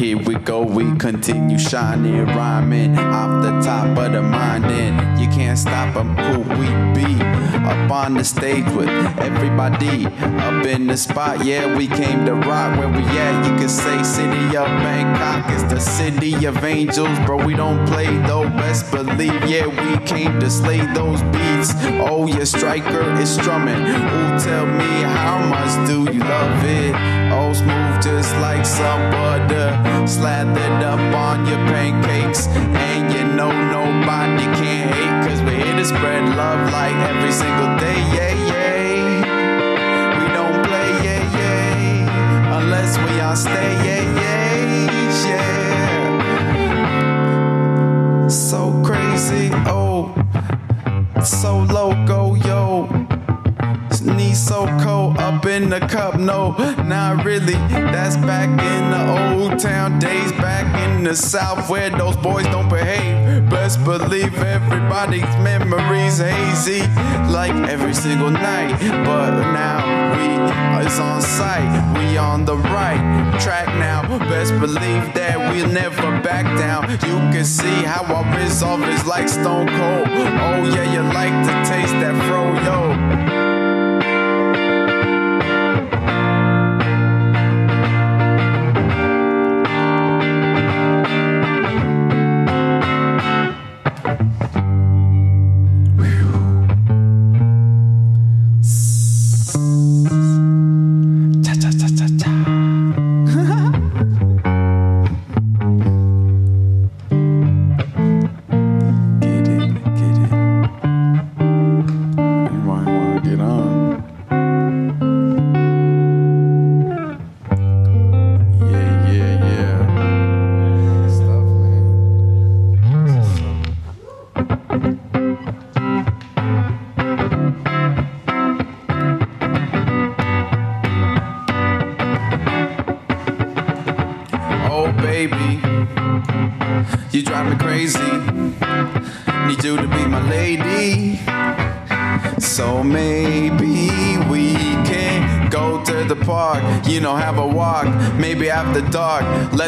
Here we go, we continue shining, rhyming off the top of the mind. And you can't stop stop 'em who we be. Up on the stage with everybody. Up in the spot, yeah, we came to rock. Where we at? You could say City of Bangkok is the city of angels. Bro, we don't play though, best believe, yeah, we came to slay those beats. Oh, your striker is strumming. Ooh, tell me how much do you love it? Oh, smooth just like some butter. Slathered up on your pancakes. And you know nobody can hate. Cause we're here to spread love like every single day. Yeah, yeah. We don't play, yeah, yeah. Unless we all stay, yeah, yeah, yeah. So crazy, oh. So loco, yo. So cold up in the cup, no, not really. That's back in the old town days, back in the south where those boys don't behave. Best believe everybody's memories hazy, like every single night. But now we is on site, we on the right track now. Best believe that we'll never back down. You can see how our resolve is like stone cold. Oh yeah, you like to taste that fro, yo.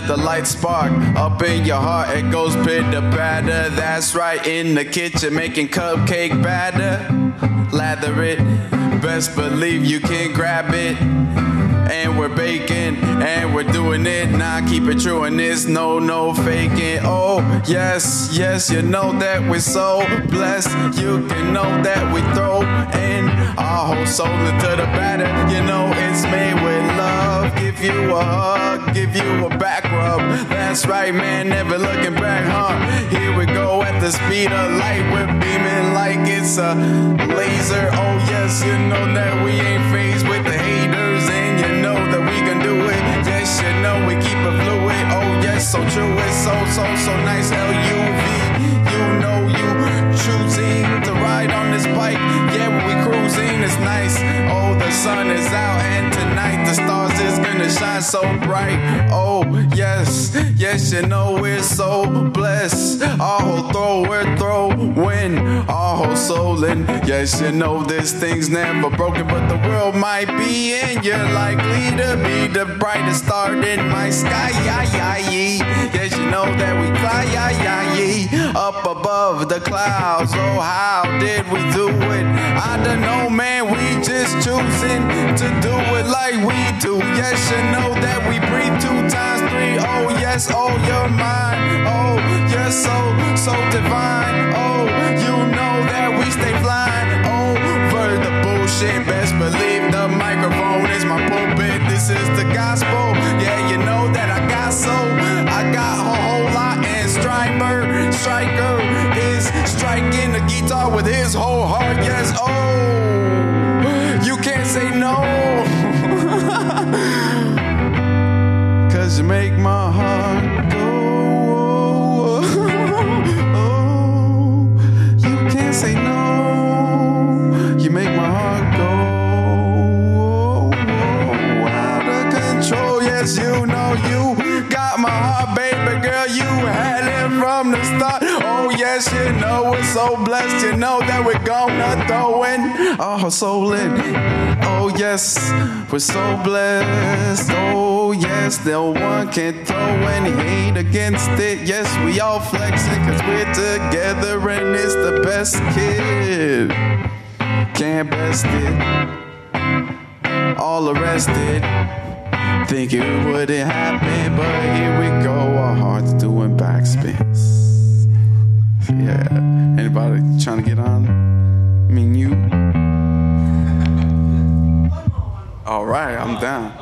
Let the light spark up in your heart. It goes pitter patter. That's right, in the kitchen making cupcake batter. Lather it, best believe you can grab it. And we're baking, and we're doing it. Now keep it true, and there's no, no faking. Oh, yes, yes, you know that we're so blessed. You can know that we throw in our whole soul into the batter. You know it's made with love. Give you a hug, give you a back rub. That's right, man, never looking back, huh? Here we go at the speed of light. We're beaming like it's a laser. Oh, yes, you know that we ain't phased with the haters, and you know that we can do it. Yes, you know we keep it fluid. Oh, yes, so true. It's so, so, so nice. LUV, you know you choosing to ride on this bike. Yeah, when we cruising, it's nice. Oh, the sun is out, shine so bright. Oh, yes, yes, you know we're so blessed. Our throw, we're throwing our whole soul in. Yes, you know this thing's never broken, but the world might be, and you're likely to be the brightest star in my sky. Yeah, yeah, yeah. Yes, you know that we fly, yeah, yeah, yeah. Up above the clouds. Oh, how did we do it? I don't know, man. We just choosing to do it like we do. Yes, you know that we breathe two times three. Oh, yes, oh, you're mine. Oh, you're so, so divine. Oh, you know that we stay flying over the bullshit. Best believe the microphone is my pulpit. This is the gospel. Yeah, you know that I got soul. I got a whole lot. And Striper, Striker is striking the guitar with his whole heart. Yes, oh, Cause you make my yes, you know we're so blessed. You know that we're gonna throw in our soul in. Oh, yes, we're so blessed. Oh, yes, no one can throw any hate against it. Yes, we all flexing because we're together and it's the best kid. Can't best it. All arrested. Think it wouldn't happen, but here we go. Our hearts doing backspins. Yeah. Anybody trying to get on? I mean, you. All right, I'm down.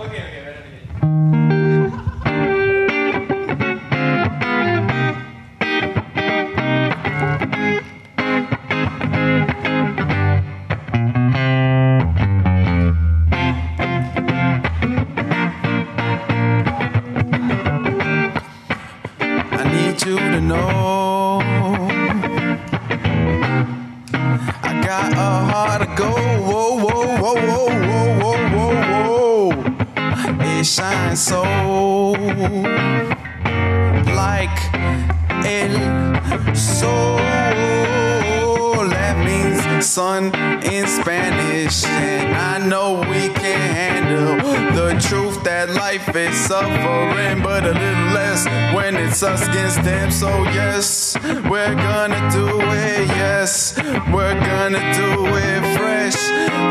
I need you to know got a heart to go. Whoa, whoa, whoa, whoa, whoa, whoa, whoa, whoa. It shines so like el sol. Means sun in Spanish. And I know we can handle the truth that life is suffering, but a little less when it's us against them. So, yes, we're gonna do it. Yes, we're gonna do it fresh,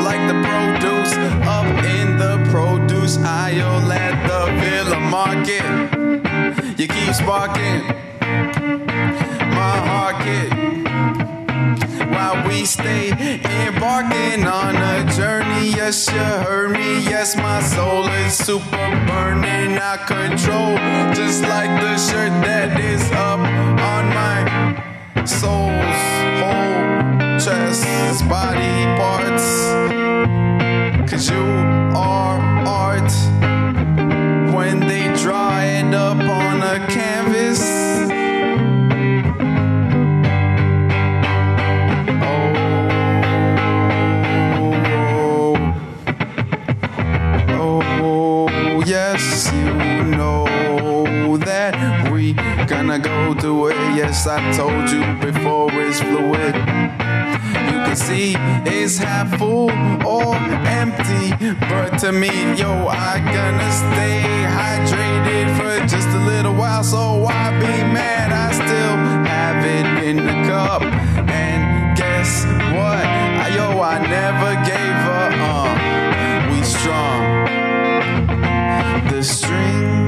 like the produce up in the produce aisle at the Villa Market. You keep sparking my heart kid stay embarking on a journey. Yes, you heard me. Yes, my soul is super burning I control, just like the shirt that is up on my soul's whole chest, body parts. Cause you are art when they draw it up on a canvas. Gonna go do it. Yes, I told you before it's fluid. You can see it's half full or empty, but to me, yo, I gonna stay hydrated for just a little while. So why be mad? I still have it in the cup, and guess what? I, yo, I never gave up. Uh, we strong. The strings,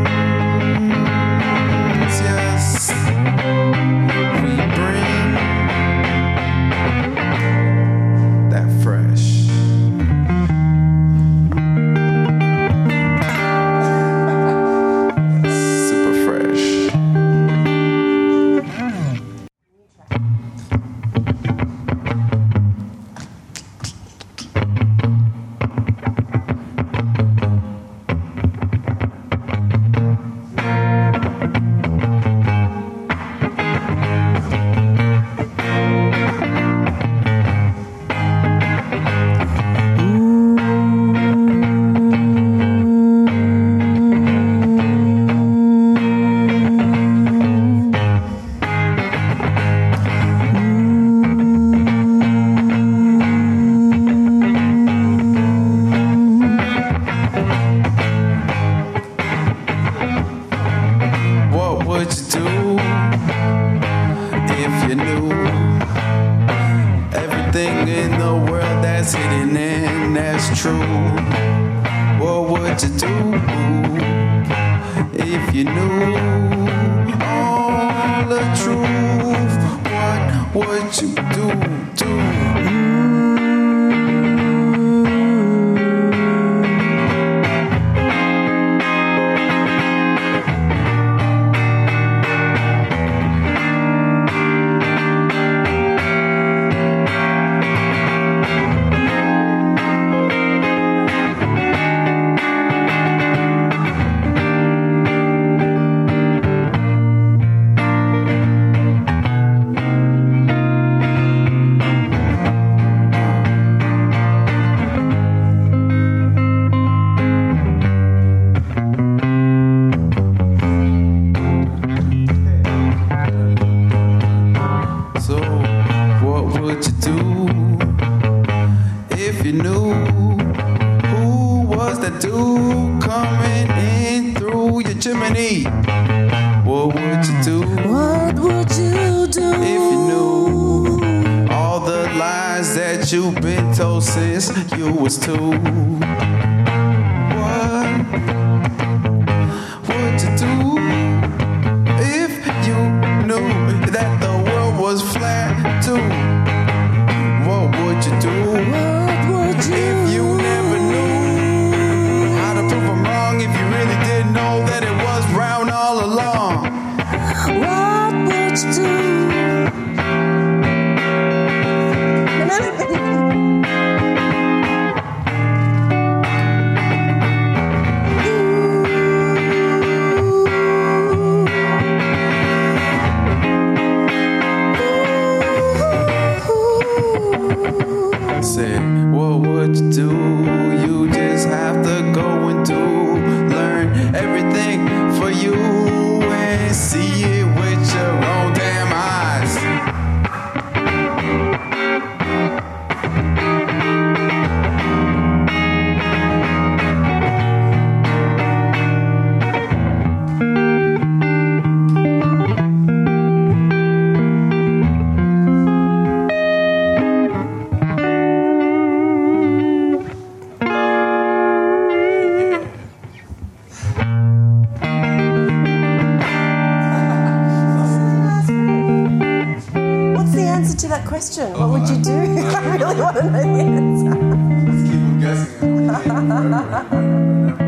the dew coming in through your chimney. What would you do? What would you do? If you knew all the lies that you've been told since you was two. question. What would you do? I really want to know the answer. Just keep them guessing.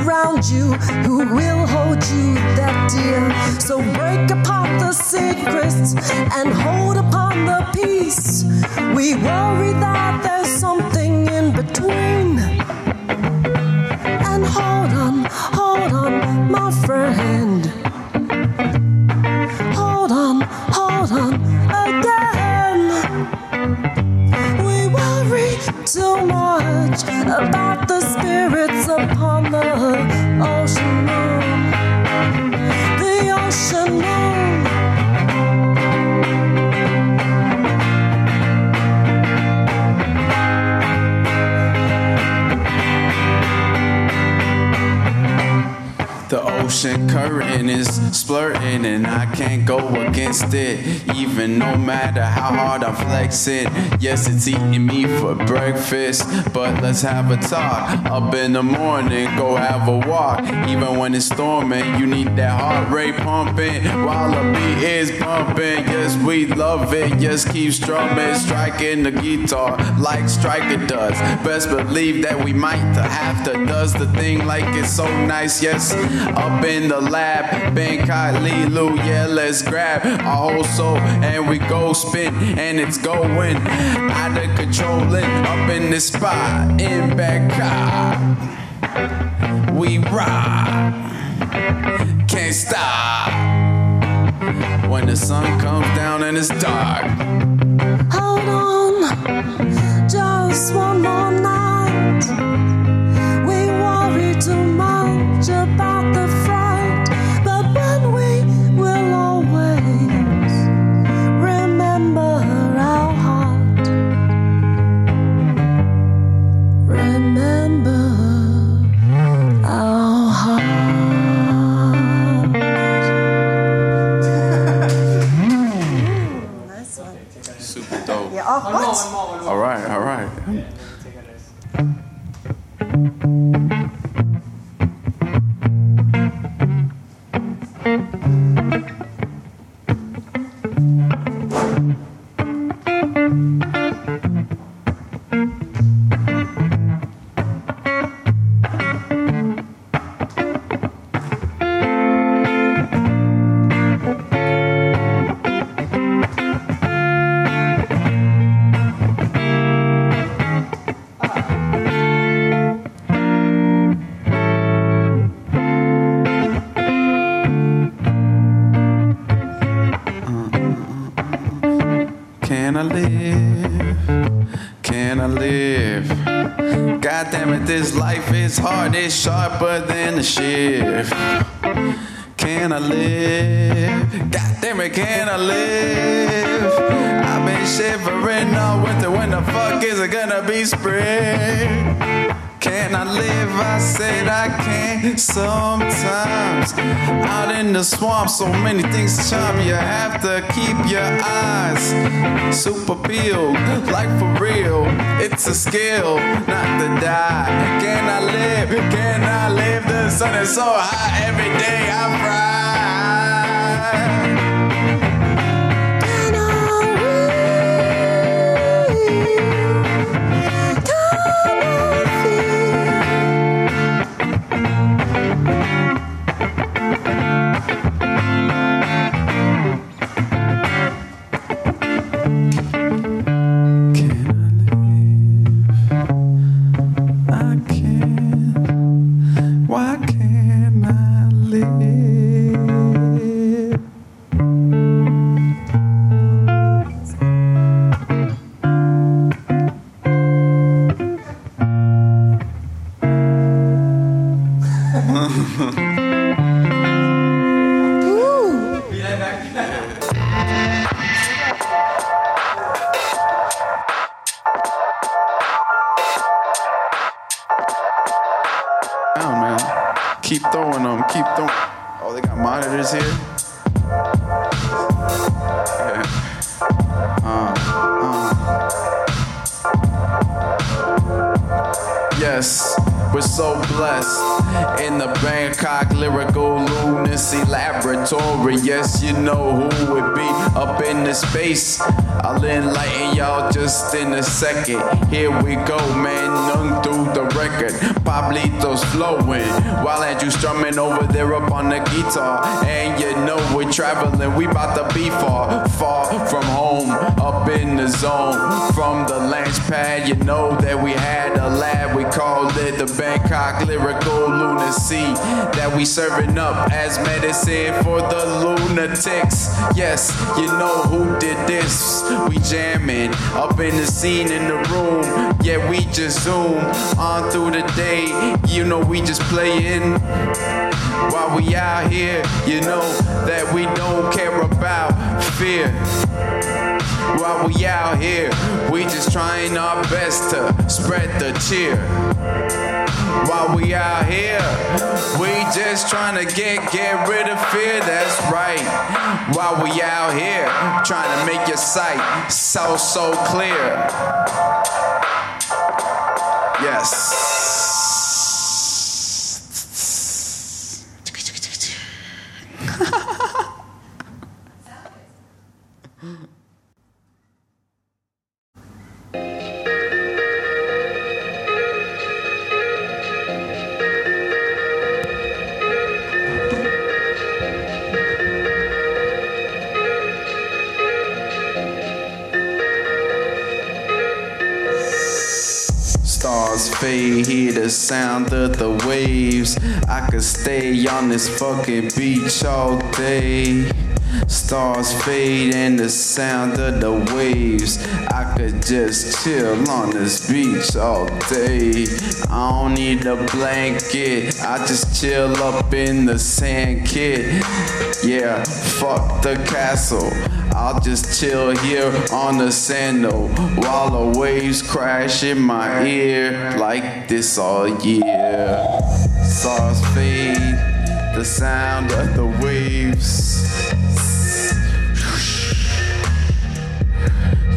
around you who will hold you that dear. So break apart the secrets and hold upon the peace して Yes, it's eating me for breakfast, but let's have a talk. Up in the morning, go have a walk. Even when it's storming, you need that heart rate pumping while the beat is pumping. Yes, we love it. Yes, keep strumming, striking the guitar like Striker does. Best believe that we might have to does the thing like it's so nice. Yes, up in the lab. Bangkok, Lilu, yeah, let's grab our whole soul and we go spin and it's going out of controlling up in the spot in Bangkok. We rock, can't stop when the sun comes down and it's dark. Hold on, just one more night. Life is hard, it's sharper than a shift. Can I live? God damn it, can I live? I've been shivering all winter. When the fuck is it gonna be spring? Can I live? I said I can sometimes. Out in the swamp, so many things charm. You have to keep your eyes super peeled, like for real. It's a skill not to die. Can I live? Can I live? The sun is so hot every day I ride. Can I read? Can I Keep throwing them. Keep throwing. Oh, they got monitors here. Yeah. Uh, uh. Yes, we're so blessed in the Bangkok Lyrical Lunacy Laboratory. Yes, you know who would be up in the space. I'll enlighten y'all just in a second. Here we go, man. None through the record. Pablito's flowing while Andrew strumming over there up on the guitar. And you know we're traveling. We about to be far, far from home, up in the zone. From the launch pad, you know that we had a lab. We called it the Bangkok Lyrical Lunacy. That we serving up as medicine for the lunatics. Yes, you know who did this. We jamming up in the scene in the room. Yeah, we just zoom on through the day. You know, we just playing while we out here. You know that we don't care about fear. While we out here, we just trying our best to spread the cheer. While we out here, we just trying to get get rid of fear. That's right. While we out here, trying to make your sight so so clear. Yes. Sound of the waves. I could stay on this fucking beach all day. Stars fade and the sound of the waves. I could just chill on this beach all day. I don't need a blanket, I just chill up in the sand kid. Yeah, fuck the castle. I'll just chill here on the sandal while the waves crash in my ear like this all year. Stars fade, the sound of the waves.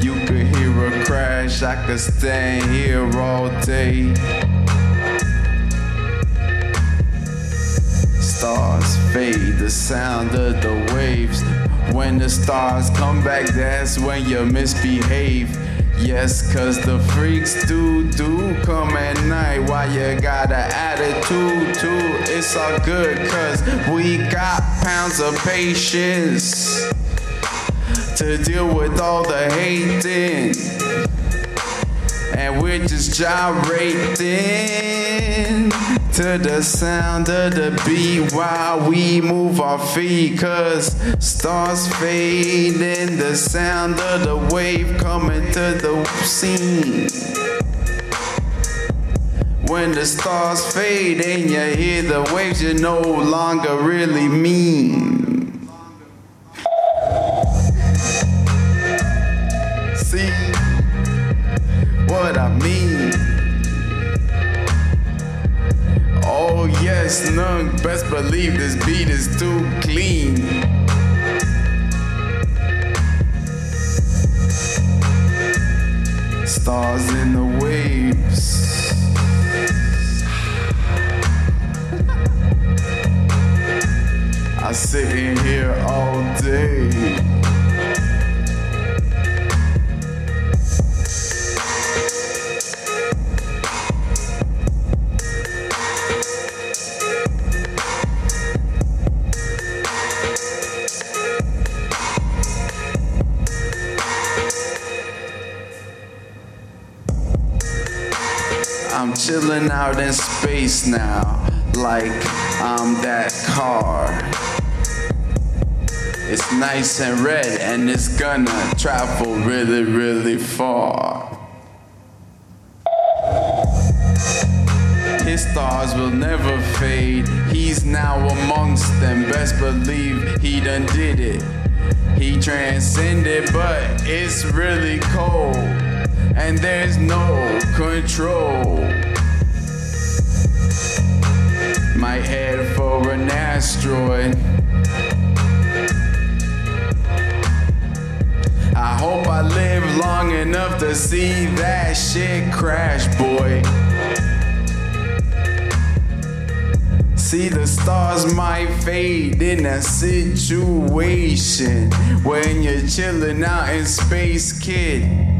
You could hear a crash, I could stand here all day. Stars fade, the sound of the waves. When the stars come back, that's when you misbehave. Yes, cause the freaks do do come at night. Why you got an attitude too? It's all good, cause we got pounds of patience to deal with all the hating. And we're just gyrating to the sound of the beat while we move our feet. Cause stars fade and the sound of the wave coming to the scene. When the stars fade and you hear the waves, you no longer really mean. None best believe this beat is too clean. Stars in the waves. I sit in here all day. Chilling out in space now, like I'm that car. It's nice and red, and it's gonna travel really, really far. His stars will never fade. He's now amongst them. Best believe he done did it. He transcended, but it's really cold. And there's no control. Might head for an asteroid. I hope I live long enough to see that shit crash, boy. See, the stars might fade in a situation when you're chilling out in space, kid.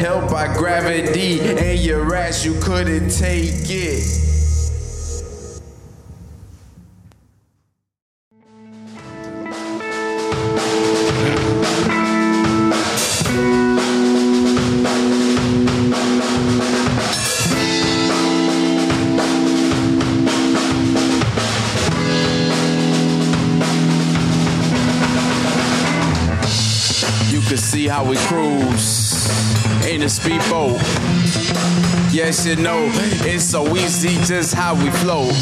Held by gravity and your ass, you couldn't take it. You know, it's so easy just how we float.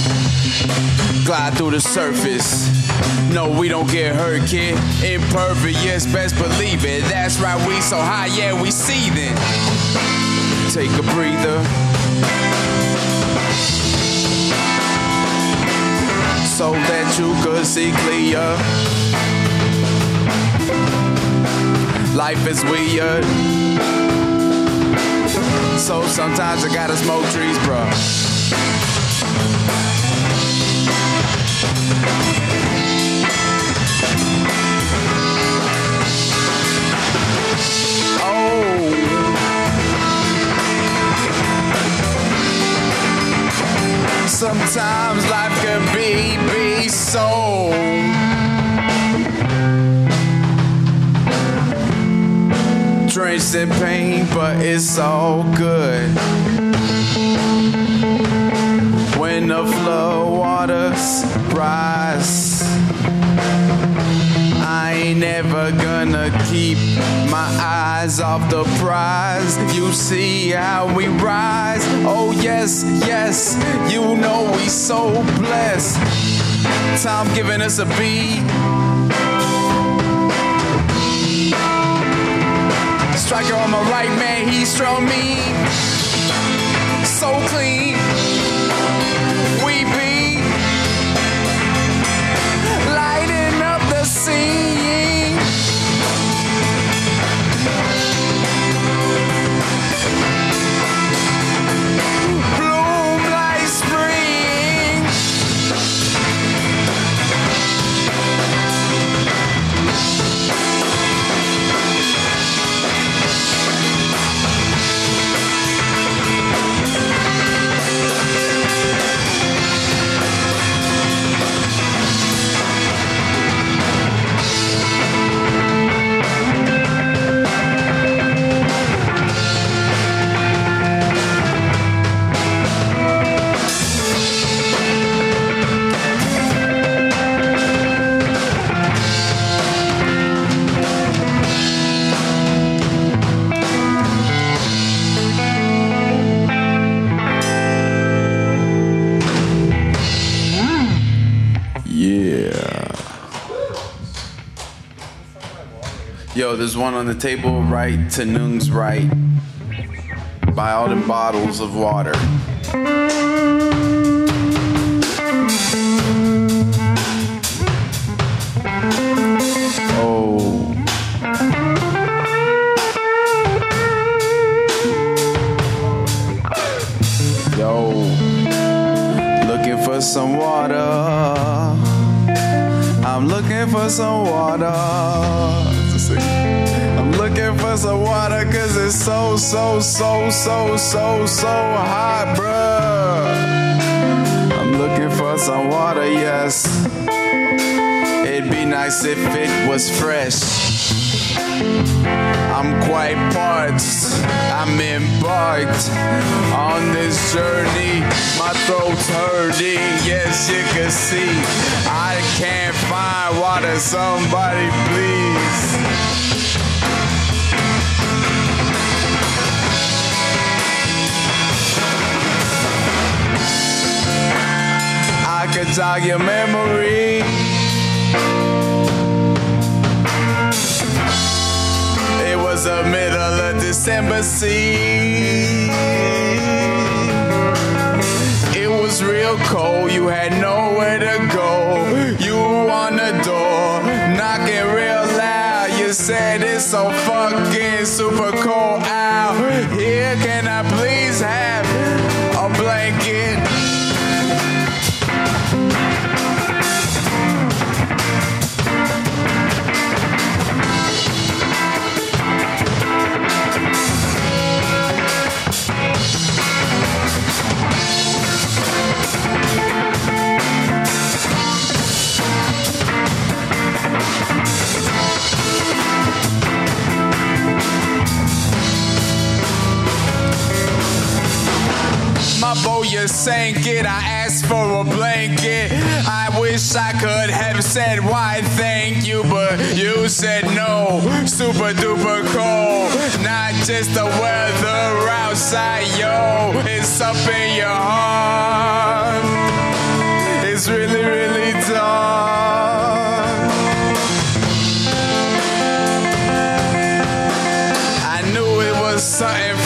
Glide through the surface. No, we don't get hurt, kid. Imperfect, yes, best believe it. That's right, we so high, yeah, we seething. Take a breather. So that you could see clear. Life is weird. So sometimes I gotta smoke trees, bro. Oh. Sometimes life can be, be so. Drenched and pain, but it's all good. When the flood waters rise, I ain't never gonna keep my eyes off the prize. You see how we rise. Oh, yes, yes, you know we so blessed. Time giving us a beat. Striker on my right, man, he strong me. So clean. There's one on the table right to Noong's right. Buy all them bottles of water. So, so, so, so, so, hot, bruh. I'm looking for some water, yes. It'd be nice if it was fresh. I'm quite parched. I'm embarked on this journey. My throat's hurting. Yes, you can see. I can't find water. Somebody, please. Jog your memory. It was the middle of December, see. It was real cold, you had nowhere to go. Sank it. I asked for a blanket. I wish I could have said why thank you, but you said no. Super duper cold. Not just the weather outside, yo. It's up in your heart. It's really, really dark. I knew it was something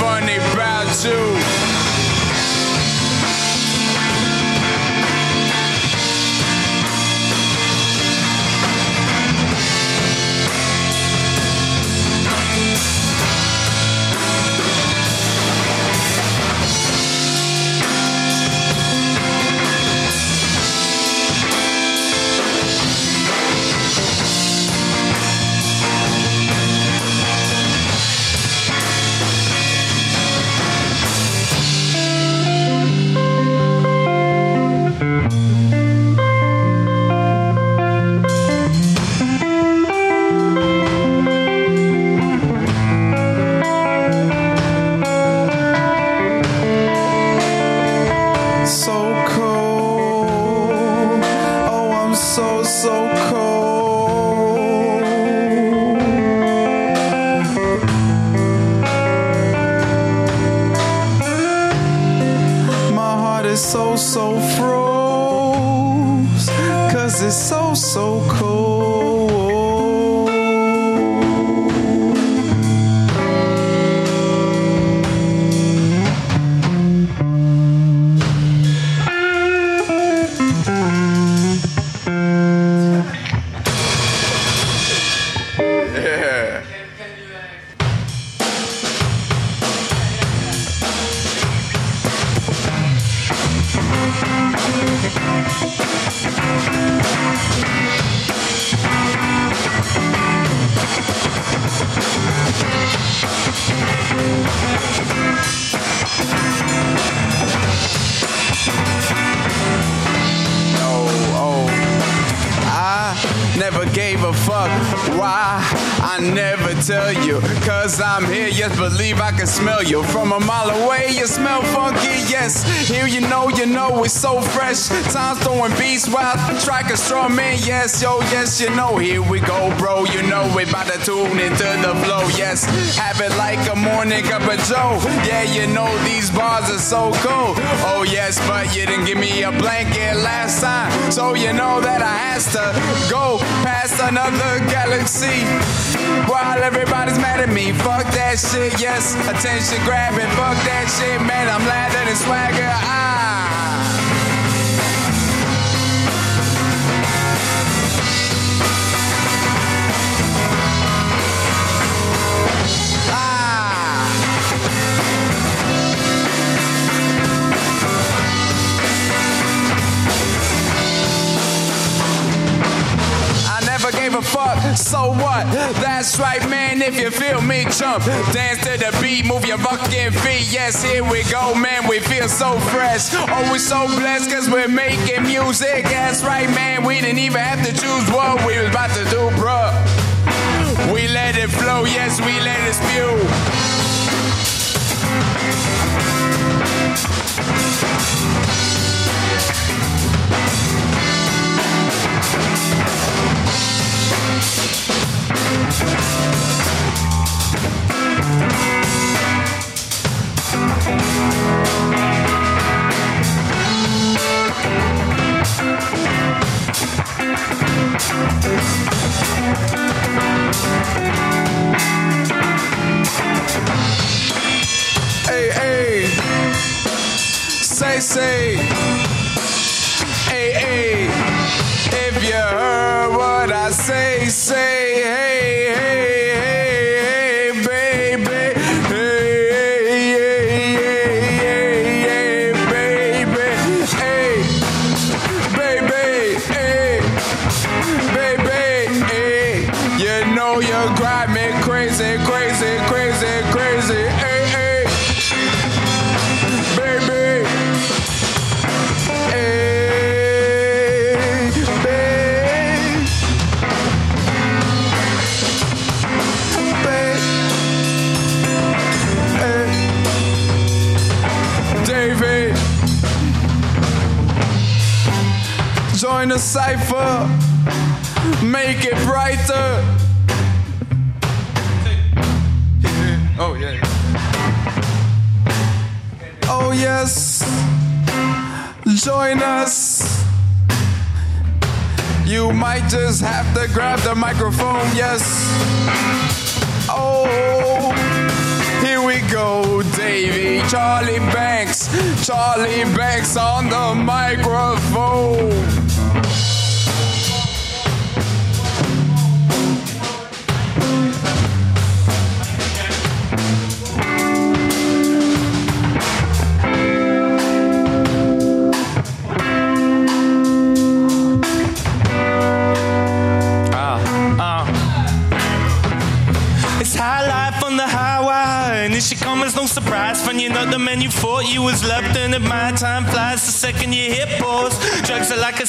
fuck. Why? Never tell you. Cause I'm here, yes, believe I can smell you. From a mile away, you smell funky, yes. Here you know, you know it's so fresh. Time's throwing beats while track a straw man, yes, yo, yes, you know. Here we go, bro. You know we about to tune into the flow, yes. Have it like a morning cup of Joe. Yeah, you know these bars are so cool. Oh, yes, but you didn't give me a blanket last time. So you know that I has to go past another galaxy. While everybody's mad at me, fuck that shit, yes. Attention grabbing, fuck that shit, man. I'm ladder and swagger. Ah. Gave a fuck, so what? That's right, man, if you feel me, jump. Dance to the beat, move your fucking feet. Yes, here we go, man, we feel so fresh. Oh, we're so blessed cause we're making music. That's right, man, we didn't even have to choose what we was about to do, bruh. We let it flow, yes, we let it spew.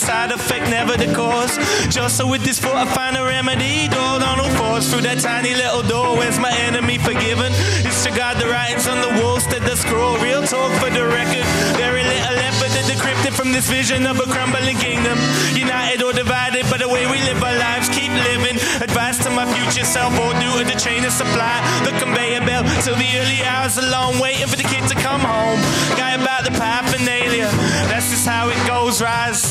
Side effect, never the cause. Just so with this thought, I find a remedy. Door on all fours through that tiny little door. Where's my enemy forgiven? It's to guard the writings on the wall, instead the scroll. Real talk for the record. Very little from this vision of a crumbling kingdom. United or divided by the way we live our lives, keep living. Advice to my future self or due to the chain of supply. The conveyor belt till the early hours alone, waiting for the kid to come home. Guy about the paraphernalia, that's just how it goes, rise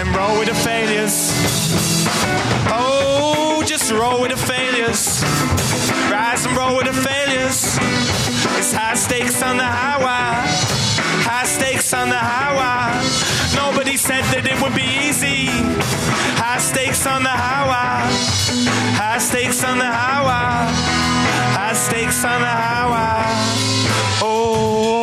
and roll with the failures. Oh, just roll with the failures. Rise and roll with the failures. It's high stakes on the highway. High stakes on the highway. Nobody said that it would be easy. High stakes on the highway. High stakes on the highway. High stakes on the highway. Oh.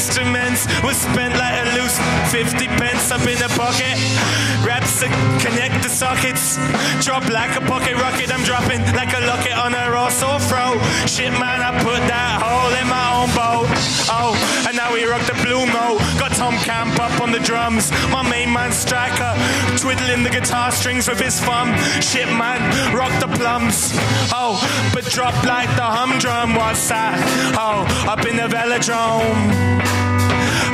Instruments was spent like a loose 50 pence up in the pocket. Raps connect the sockets. Drop like a pocket rocket. I'm dropping like a locket on a Rosso throw. Shit, man, I put that hole in my own boat. Oh, and now we rock the blue note. Got Tom Camp up on the drums. My main man striker, twiddling the guitar strings with his thumb. Shit, man, rock the plums. Oh, but drop like the humdrum. What's that? Oh, up in the velodrome.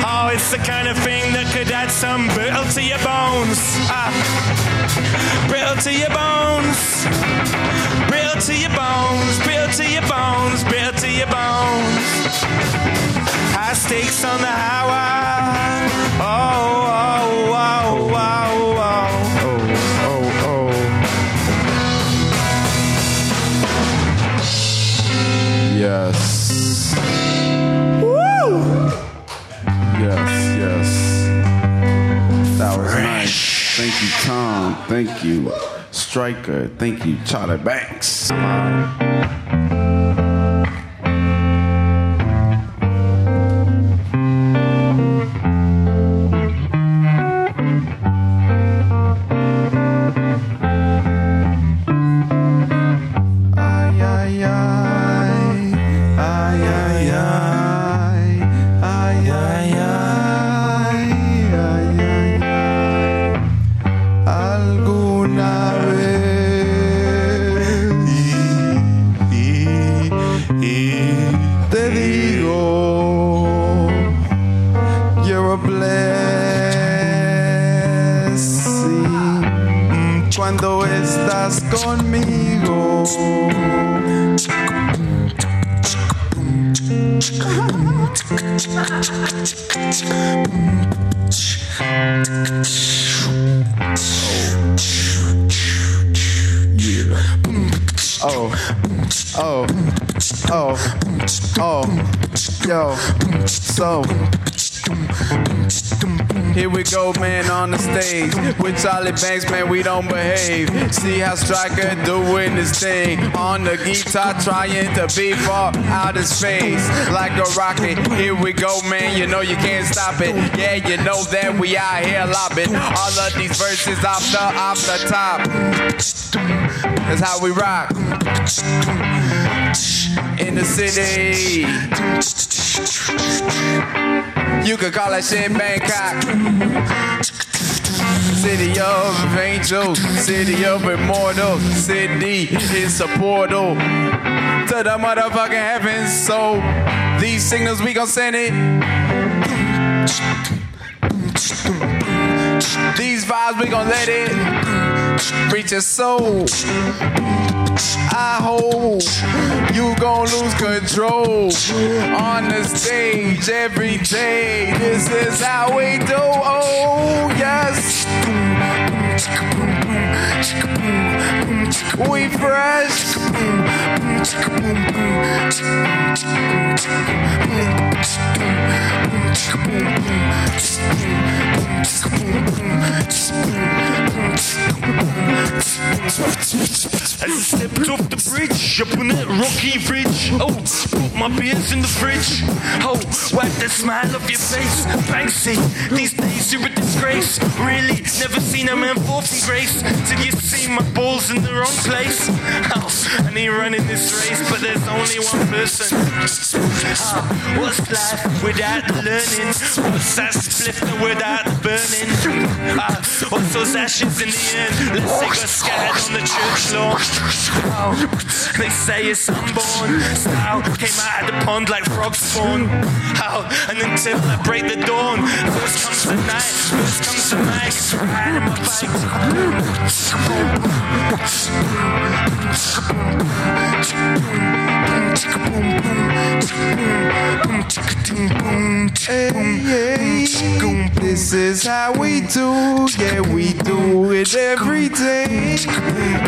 Oh, it's the kind of thing that could add some brittle to your bones. Ah, brittle to your bones. Brittle to your bones. Brittle to your bones. Brittle to your bones. High stakes on the highway. Oh, oh, oh, oh, oh. Tom. Thank you, Striker. Thank you, Charlie Banks. With Banks, man. We don't behave. See how Striker doing his thing on the guitar, trying to be far out of space like a rocket. Here we go, man. You know you can't stop it. Yeah, you know that we out here lobbing all of these verses off the off the top. That's how we rock in the city. You could call that shit Bangkok. City of angels, city of immortals, city is a portal to the motherfucking heavens. So these signals we gon' send it. These vibes we gon' let it reach your soul. I hope you gon' lose control on the stage every day. This is how we do. Oh yes, we fresh. I stepped off the bridge, up on that rocky ridge. Oh, put my beers in the fridge. Oh, wipe the smile off your face. Banksy, these days you're a disgrace. Really, never seen a man fall from grace till you see my balls in the wrong place. Oh, I need running this race, but there's only one person. Ah, what's life without learning? What's that splifter without burning? Ah, what's those ashes in the end? Let's take a scattered on the church lawn. Oh, they say it's unborn. Style came out of the pond like frog spawn. Oh, and until I break the dawn, first comes the night, first comes the night. This is how we do, yeah, we do it every day.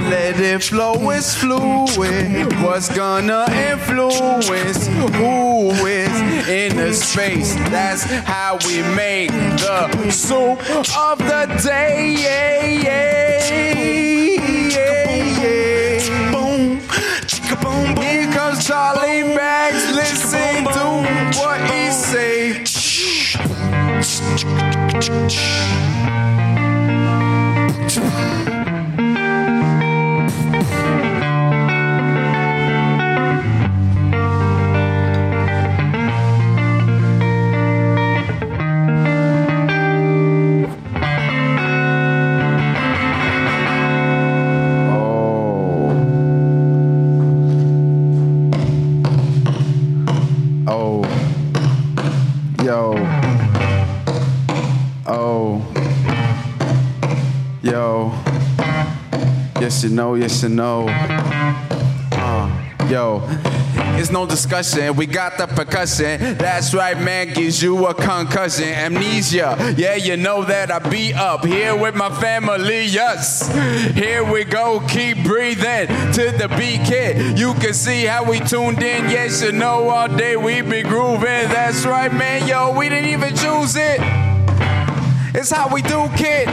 Let it flow, it's fluid. What's gonna influence who is in the space? That's how we make the soup of the day. Yeah, yeah, yeah, yeah. Here comes Charlie Max. Listen to what he say. Yes, you no, yes, you no. Uh, yo. It's no discussion, we got the percussion. That's right, man, gives you a concussion. Amnesia, yeah, you know that I be up here with my family, yes. Here we go, keep breathing to the beat, kid. You can see how we tuned in, yes, you know, all day we be grooving. That's right, man, yo, we didn't even choose it. It's how we do, kid.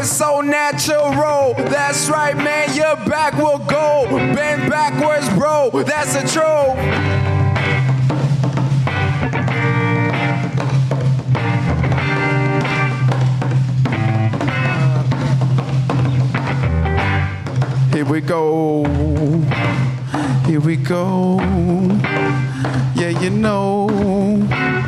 It's so natural. That's right, man. Your back will go. Bend backwards, bro. That's the truth. Here we go. Here we go. Yeah, you know.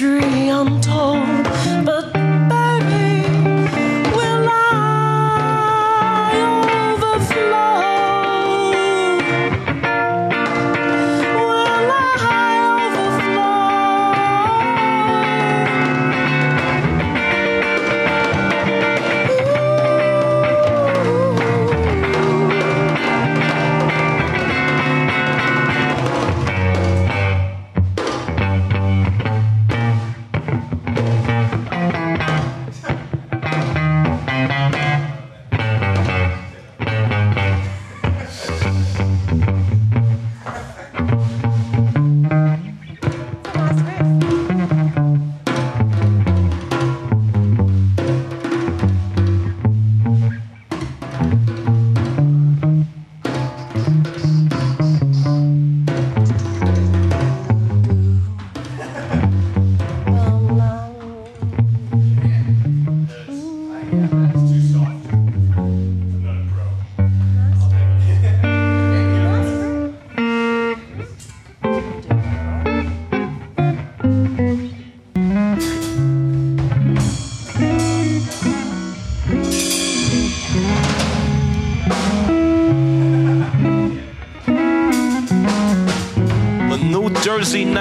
Mystery untold.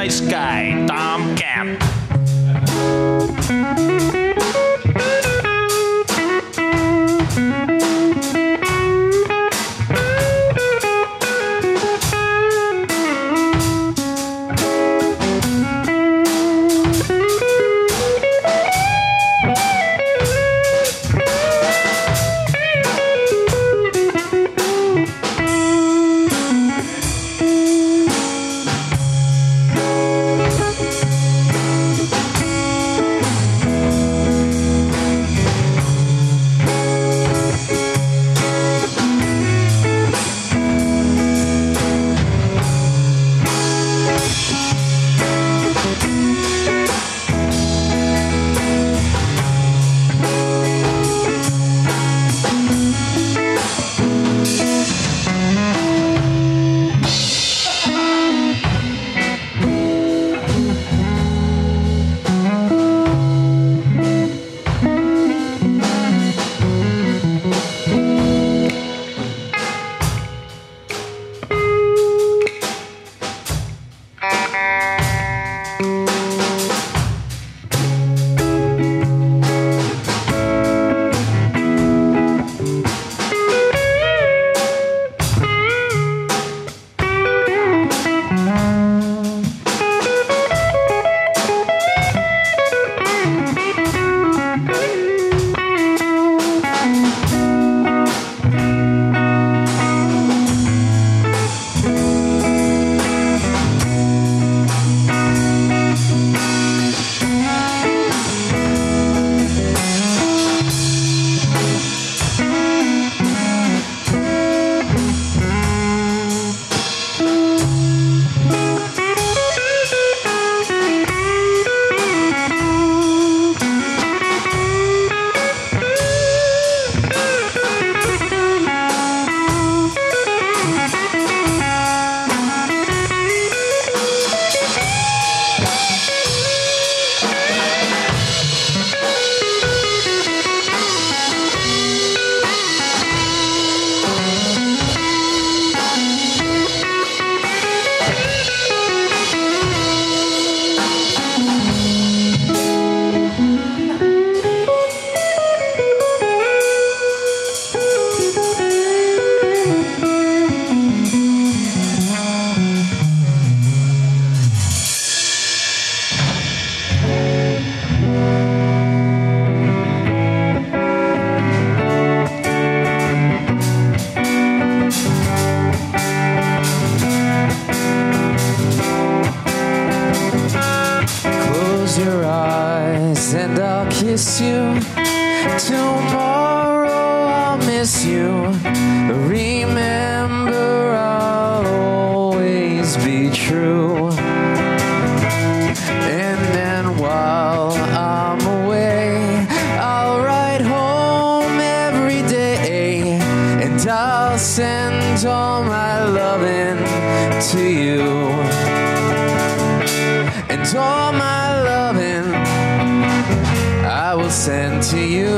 Nice guy, to you. And all my loving I will send to you.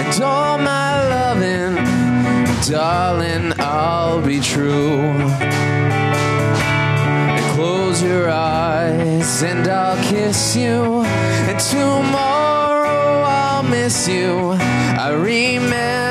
And all my loving, darling, I'll be true. And close your eyes and I'll kiss you. And tomorrow I'll miss you. I remember